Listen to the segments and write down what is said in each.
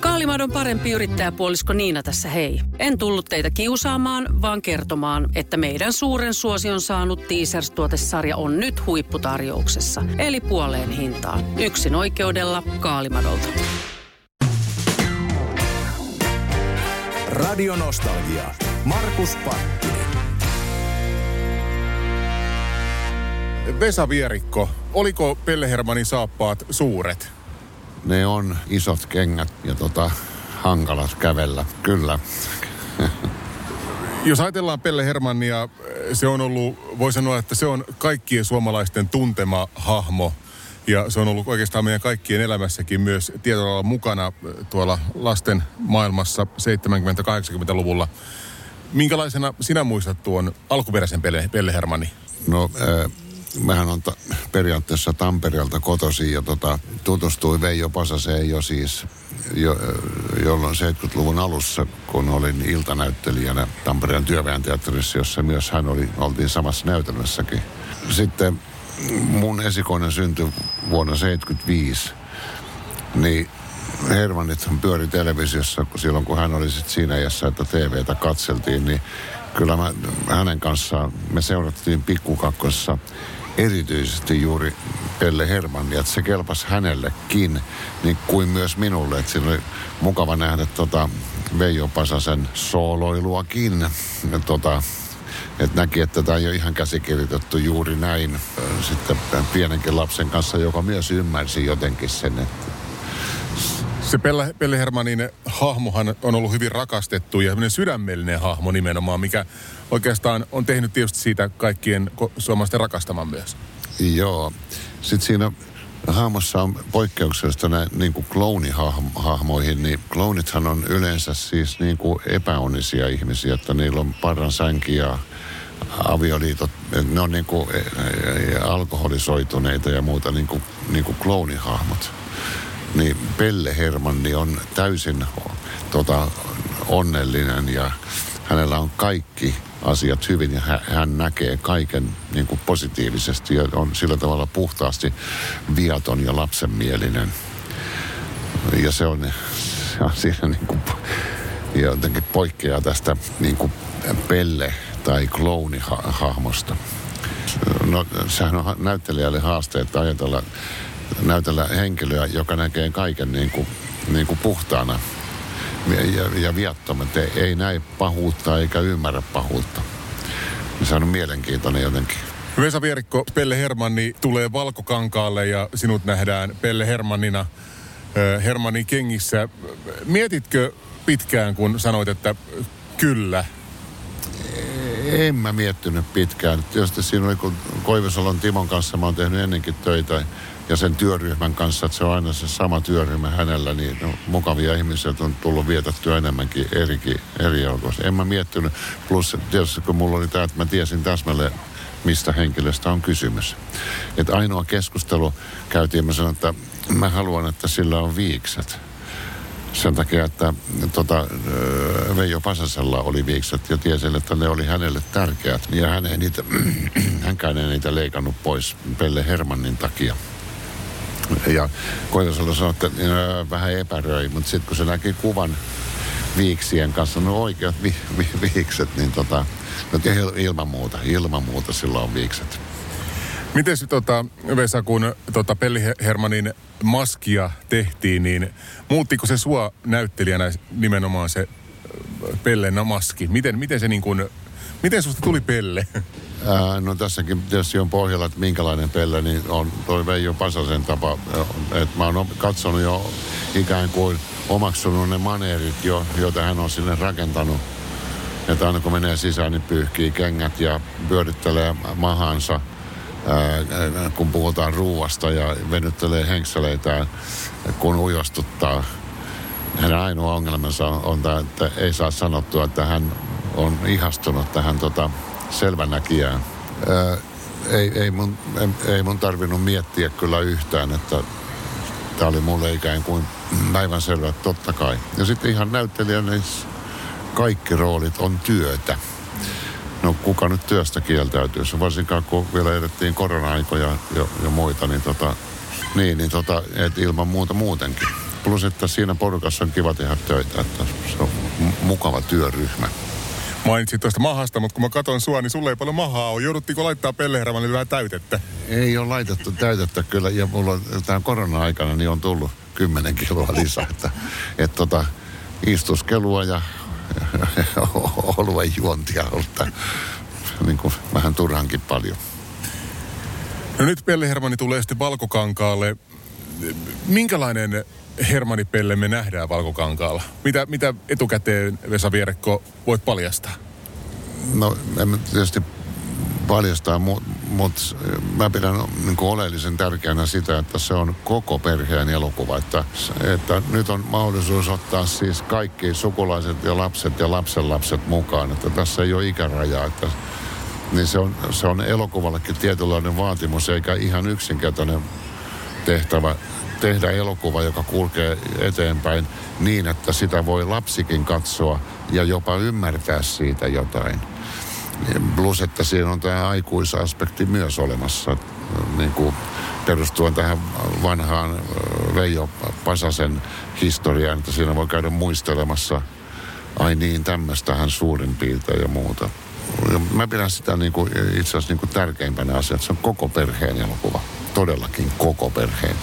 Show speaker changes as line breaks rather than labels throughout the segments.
Kaalimadon parempi yrittäjäpuolisko Niina tässä hei. En tullut teitä kiusaamaan, vaan kertomaan, että meidän suuren suosion saanut Teasers-tuotesarja on nyt huipputarjouksessa. Eli puoleen hintaan. Yksin oikeudella Kaalimadolta.
Radio Nostalgia. Markus Pattinen.
Vesa Vierikko, oliko Pelle Hermanin saappaat suuret?
Ne on isot kengät ja tota, hankalat kävellä, kyllä.
Jos ajatellaan Pelle Hermannia, se on ollut, voi sanoa, että se on kaikkien suomalaisten tuntema hahmo. Ja se on ollut oikeastaan meidän kaikkien elämässäkin myös tietyllä mukana tuolla lasten maailmassa 70-80-luvulla. Minkälaisena sinä muistat tuon alkuperäisen Pelle, Pelle Hermanni?
No, äh, mähän on ta- periaatteessa Tampereelta kotosi ja tota, tutustui Veijo Pasaseen jo siis jo, jolloin 70-luvun alussa, kun olin iltanäyttelijänä Tampereen työväen teatterissa, jossa myös hän oli, oltiin samassa näytelmässäkin. Sitten mun esikoinen syntyi vuonna 75, niin Hermanit pyöri televisiossa silloin, kun hän oli sit siinä iässä, että TVtä katseltiin, niin kyllä mä, hänen kanssaan me seurattiin pikkukakkossa erityisesti juuri Pelle Hermanni, että se kelpasi hänellekin, niin kuin myös minulle. Että siinä oli mukava nähdä tota Veijo Pasasen sooloiluakin. Tota, että näki, että tämä ei ole ihan käsikirjoitettu juuri näin sitten pienenkin lapsen kanssa, joka myös ymmärsi jotenkin sen, että
se Pelle, Pelle Hermanin hahmohan on ollut hyvin rakastettu ja sydämellinen hahmo nimenomaan, mikä oikeastaan on tehnyt tietysti siitä kaikkien suomalaisten rakastaman myös.
Joo. Sitten siinä hahmossa on poikkeuksellista näin niin kuin kloonihahmoihin, niin kloonithan on yleensä siis niin kuin epäonnisia ihmisiä, että niillä on parran sänki ja avioliitot, ne on niin kuin e, e, alkoholisoituneita ja muuta niin kuin, niin kuin kloonihahmot niin Pelle Hermanni on täysin tota, onnellinen ja hänellä on kaikki asiat hyvin ja hän näkee kaiken niin kuin positiivisesti ja on sillä tavalla puhtaasti viaton ja lapsenmielinen. Ja se on, se on siinä niin kuin, jotenkin poikkeaa tästä niin kuin Pelle tai kloonihahmosta. No, sehän on näyttelijälle haaste, että ajatella näytellä henkilöä, joka näkee kaiken niin kuin, niin kuin puhtaana ja, ja, viattomat. Ei, ei näe pahuutta eikä ymmärrä pahuutta. Se on mielenkiintoinen jotenkin.
Vesa Vierikko, Pelle Hermanni tulee Valkokankaalle ja sinut nähdään Pelle Hermannina Hermannin kengissä. Mietitkö pitkään, kun sanoit, että kyllä?
En mä miettinyt pitkään. Tietysti siinä oli, kun Koivisalon Timon kanssa mä oon tehnyt ennenkin töitä ja sen työryhmän kanssa, että se on aina se sama työryhmä hänellä, niin no, mukavia ihmisiä on tullut vietettyä enemmänkin erikin, eri joukossa. En mä miettinyt, plus tietysti kun mulla oli tämä, että mä tiesin täsmälleen, mistä henkilöstä on kysymys. Että ainoa keskustelu käytiin, mä sanoin, että mä haluan, että sillä on viikset. Sen takia, että tota, Veijo Pasasella oli viikset ja tiesi, että ne oli hänelle tärkeät. Ja hän ei niitä, hänkään ei niitä leikannut pois Pelle Hermannin takia. Ja Koitasalo sanoi, että vähän epäröi, mutta sitten kun se näki kuvan viiksien kanssa, no oikeat vi, vi, viikset, niin tota, no ilman muuta, ilman muuta sillä on viikset.
Miten se tota, Vesa, kun tota Pelli Hermanin maskia tehtiin, niin muuttiko se sua näyttelijänä nimenomaan se Pellen maski? Miten, miten se niin kuin, miten susta tuli Pelle?
Ää, no tässäkin tietysti on pohjalla, että minkälainen pelle, niin on toi Veijo Pasasen tapa. Että mä oon katsonut jo ikään kuin omaksunut ne maneerit, jo, joita hän on sinne rakentanut. Että aina kun menee sisään, niin pyyhkii kengät ja pyörittelee mahansa, ää, kun puhutaan ruuasta ja venyttelee henkseleitään, kun ujostuttaa. Hänen ainoa ongelmansa on, on tämä, että ei saa sanottua, että hän on ihastunut tähän tota, selvänäkijään. Ää, ei, ei, mun, ei, ei mun tarvinnut miettiä kyllä yhtään, että tämä oli mulle ikään kuin päivänselvä, totta kai. Ja sitten ihan näyttelijän niin kaikki roolit on työtä. No kuka nyt työstä kieltäytyy, varsinkaan kun vielä edettiin korona-aikoja ja, ja muita, niin tota, niin, niin tota, et ilman muuta muutenkin. plus että siinä porukassa on kiva tehdä töitä, että se on mukava työryhmä.
Mainitsit tuosta mahasta, mutta kun mä katson sua, niin sulle ei paljon mahaa ole. Jouduttiinko laittaa Pellehermanille vähän täytettä?
Ei ole laitettu täytettä kyllä, ja mulla tämän korona-aikana niin on tullut 10 kiloa lisää, että, että tota, istuskelua ja, ja oluen juontia on niin kuin vähän turhankin paljon.
No nyt Pelle Hermanni tulee sitten Valkokankaalle. Minkälainen Hermanni Pelle me nähdään Valkokankaalla? Mitä, mitä etukäteen Vesa Vierekko voit paljastaa?
No en tietysti paljastaa, mutta mut mä pidän niin oleellisen tärkeänä sitä, että se on koko perheen elokuva. Että, että nyt on mahdollisuus ottaa siis kaikki sukulaiset ja lapset ja lapsenlapset mukaan. Että tässä ei ole ikärajaa. Että, niin se on, se on elokuvallekin tietynlainen vaatimus, eikä ihan yksinkertainen tehtävä tehdä elokuva, joka kulkee eteenpäin niin, että sitä voi lapsikin katsoa ja jopa ymmärtää siitä jotain. Plus, että siinä on tämä aikuisaspekti myös olemassa, niin kuin perustuen tähän vanhaan Veijo Pasasen historiaan, että siinä voi käydä muistelemassa, ai niin, tämmöistähän suurin piirtein ja muuta. Ja mä pidän sitä niin kuin, itse asiassa niin kuin tärkeimpänä asiaa, että se on koko perheen elokuva. Todellakin koko perheen.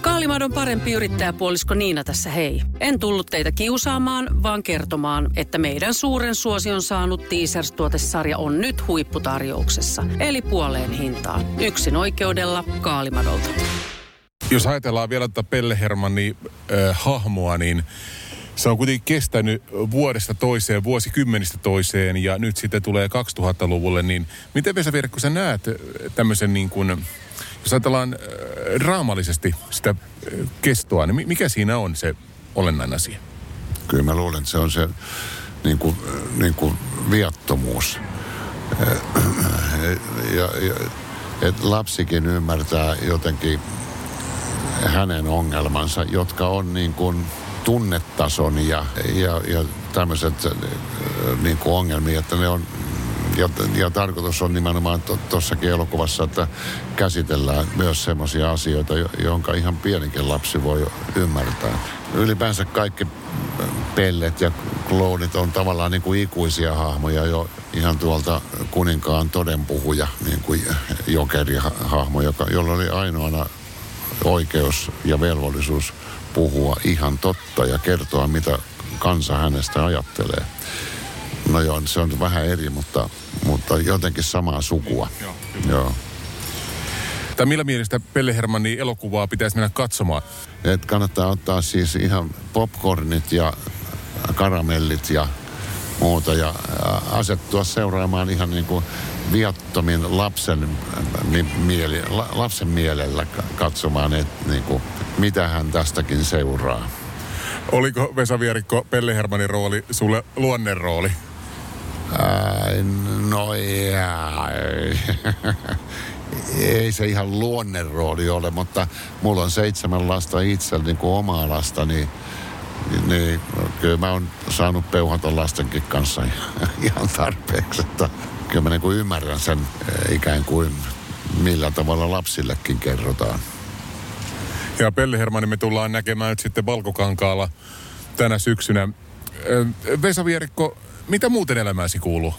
Kaalimadon parempi yrittäjäpuolisko Niina tässä hei. En tullut teitä kiusaamaan, vaan kertomaan, että meidän suuren suosion saanut Teasers-tuotesarja on nyt huipputarjouksessa. Eli puoleen hintaan. Yksin oikeudella Kaalimadolta.
Jos ajatellaan vielä tätä Pelle Hermanni äh, hahmoa, niin se on kuitenkin kestänyt vuodesta toiseen, vuosikymmenistä toiseen ja nyt sitten tulee 2000-luvulle, niin miten Vesa Vierkko sä näet tämmöisen niin kuin, jos ajatellaan äh, raamallisesti sitä äh, kestoa, niin mikä siinä on se olennainen asia?
Kyllä mä luulen, että se on se niin kuin, niin kuin viattomuus. Ja, ja, että lapsikin ymmärtää jotenkin hänen ongelmansa, jotka on niin kuin tunnetason ja, ja, ja tämmöiset niin kuin ongelmia, että ne on ja, ja tarkoitus on nimenomaan tuossakin elokuvassa, että käsitellään myös semmoisia asioita, jonka ihan pienikin lapsi voi ymmärtää. Ylipäänsä kaikki pellet ja kloonit on tavallaan niin kuin ikuisia hahmoja jo ihan tuolta kuninkaan todenpuhuja, niin kuin jokeri-hahmo, joka, jolla oli ainoana oikeus ja velvollisuus puhua ihan totta ja kertoa, mitä kansa hänestä ajattelee. No joo, se on vähän eri, mutta, mutta jotenkin samaa sukua. Joo, joo.
Tai millä mielestä Pelle Hermannin elokuvaa pitäisi mennä katsomaan?
Et kannattaa ottaa siis ihan popcornit ja karamellit ja muuta ja asettua seuraamaan ihan niin kuin viattomin lapsen, mieli, lapsen mielellä katsomaan, että niin kuin, mitä hän tästäkin seuraa.
Oliko Vesa Vierikko Pelle Hermanin rooli sulle luonnerooli?
Äh, no ei. ei se ihan luonnerooli ole, mutta mulla on seitsemän lasta itse, niin kuin omaa lasta, niin, niin kyllä mä oon saanut peuhata lastenkin kanssa ihan tarpeeksi. Että kyllä mä niin kuin ymmärrän sen eh, ikään kuin millä tavalla lapsillekin kerrotaan.
Ja Pelle Hermanni me tullaan näkemään nyt sitten Valkokankaalla tänä syksynä. Vesa Vierikko, mitä muuten elämääsi kuuluu?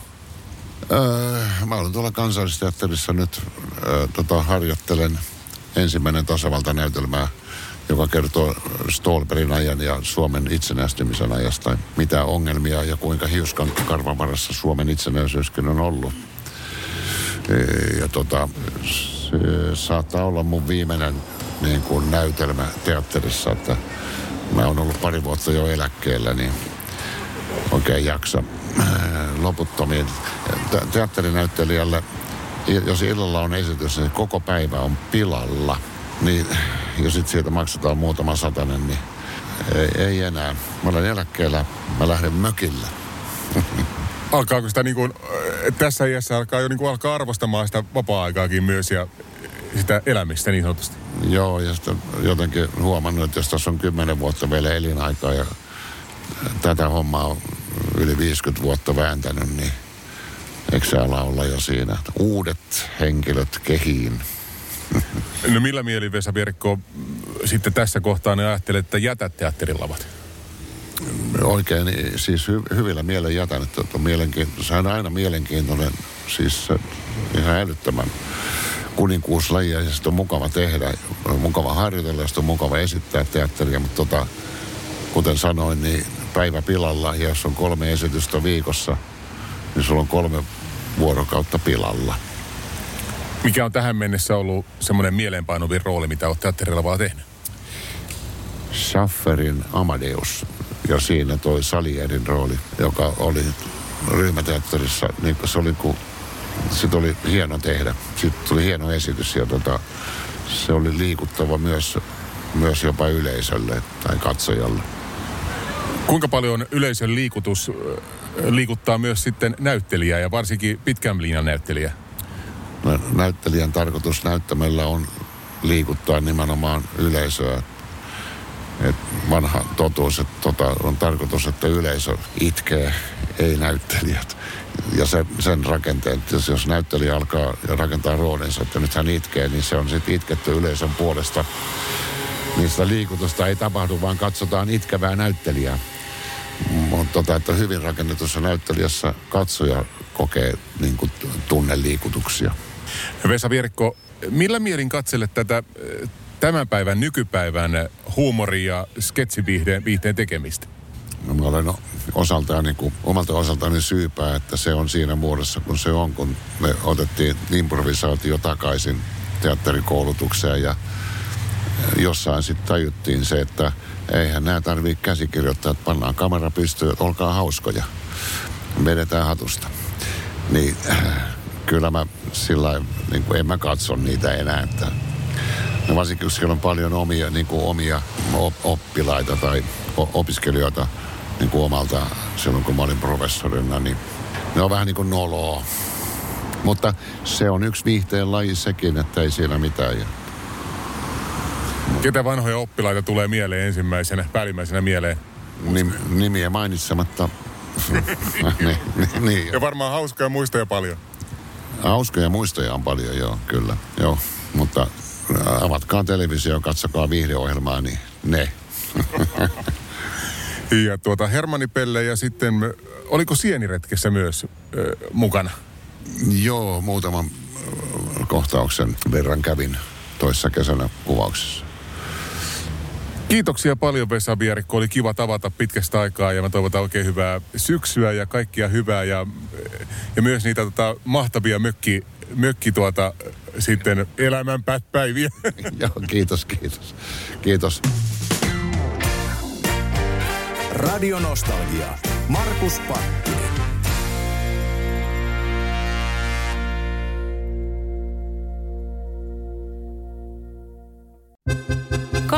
Öö, mä olen tuolla kansallisteatterissa nyt, öö, tota, harjoittelen ensimmäinen tasavaltanäytelmää, joka kertoo Stolperin ajan ja Suomen itsenäistymisen ajasta. Mitä ongelmia ja kuinka hiuskan karvan varassa Suomen itsenäisyyskin on ollut. E, ja tota, se saattaa olla mun viimeinen niin kuin näytelmä teatterissa, että mä oon ollut pari vuotta jo eläkkeellä, niin oikein jaksa loputtomiin. Teatterinäyttelijälle, jos illalla on esitys, niin koko päivä on pilalla. Niin jos sitten siitä maksetaan muutama satanen, niin ei, ei enää. Mä olen eläkkeellä, mä lähden mökille.
Alkaako sitä niin kuin, äh, tässä iässä alkaa jo niin kuin alkaa arvostamaan sitä vapaa-aikaakin myös ja sitä elämistä niin sanotusti?
Joo, ja sitten jotenkin huomannut, että jos tässä on kymmenen vuotta vielä elinaikaa ja tätä hommaa on yli 50 vuotta vääntänyt, niin eikö se ala olla jo siinä? Uudet henkilöt kehiin.
No millä mieli Vesa Vierikko sitten tässä kohtaa ne ajattelet, että jätät teatterilavat?
Oikein, siis hy, hyvillä mielen jätän, että on mielenkiintoinen, se on aina mielenkiintoinen, siis ihan älyttömän kuninkuuslaji ja sitä on mukava tehdä, on mukava harjoitella ja on mukava esittää teatteria, mutta tota, kuten sanoin, niin päivä pilalla ja jos on kolme esitystä viikossa, niin sulla on kolme vuorokautta pilalla.
Mikä on tähän mennessä ollut semmoinen mieleenpainuvin rooli, mitä olet teatterilla vaan tehnyt?
Schafferin Amadeus ja siinä toi Salierin rooli, joka oli ryhmäteatterissa, niin se oli kun sit oli hieno tehdä. Sitten tuli hieno esitys ja tota, se oli liikuttava myös, myös jopa yleisölle tai katsojalle.
Kuinka paljon yleisön liikutus liikuttaa myös sitten näyttelijää ja varsinkin pitkän linjan näyttelijää?
näyttelijän tarkoitus näyttämällä on liikuttaa nimenomaan yleisöä. Et vanha totuus, että tota, on tarkoitus, että yleisö itkee, ei näyttelijät. Ja se, sen rakenteen, että jos, jos näyttelijä alkaa rakentaa roolinsa, että nyt hän itkee, niin se on sitten itketty yleisön puolesta. Niistä liikutusta ei tapahdu, vaan katsotaan itkevää näyttelijää. Mutta tota, että hyvin rakennetussa näyttelijässä katsoja kokee niin kuin, tunneliikutuksia.
Vesa Vierikko, millä mielin katselet tätä eh, tämän päivän, nykypäivän huumoria ja sketsiviihteen viihteen tekemistä?
No, mä olen osaltaan, niin kuin, omalta osaltani syypää, että se on siinä muodossa kun se on, kun me otettiin improvisaatio takaisin teatterikoulutukseen ja jossain sitten tajuttiin se, että eihän nämä tarvii käsikirjoittaa, että pannaan kamera pystyyn, että olkaa hauskoja. Vedetään hatusta. Niin kyllä mä sillä niin kuin en mä katso niitä enää, että No varsinkin, kun siellä on paljon omia, niin kuin omia oppilaita tai opiskelijoita niin kuin omalta silloin, kun mä olin professorina, niin ne on vähän niin kuin noloa. Mutta se on yksi viihteen laji sekin, että ei siinä mitään.
Ketä vanhoja oppilaita tulee mieleen ensimmäisenä, päällimmäisenä mieleen?
Nim, nimiä mainitsematta.
niin, niin, niin, ja varmaan hauskoja muistoja paljon.
Hauskoja muistoja on paljon, joo, kyllä. Joo, mutta avatkaa televisio, katsokaa viihdeohjelmaa, niin ne.
ja tuota Hermanni Pelle ja sitten, oliko Sieniretkessä myös ö, mukana?
Joo, muutaman kohtauksen verran kävin toissa kesänä kuvauksessa.
Kiitoksia paljon Vesa Vierikko. Oli kiva tavata pitkästä aikaa ja mä toivotan oikein hyvää syksyä ja kaikkia hyvää ja, ja myös niitä tota, mahtavia mökki, mökki tuota, sitten elämän päiviä.
Joo, kiitos, kiitos. Kiitos.
Radio Nostalgia. Markus Pakkinen.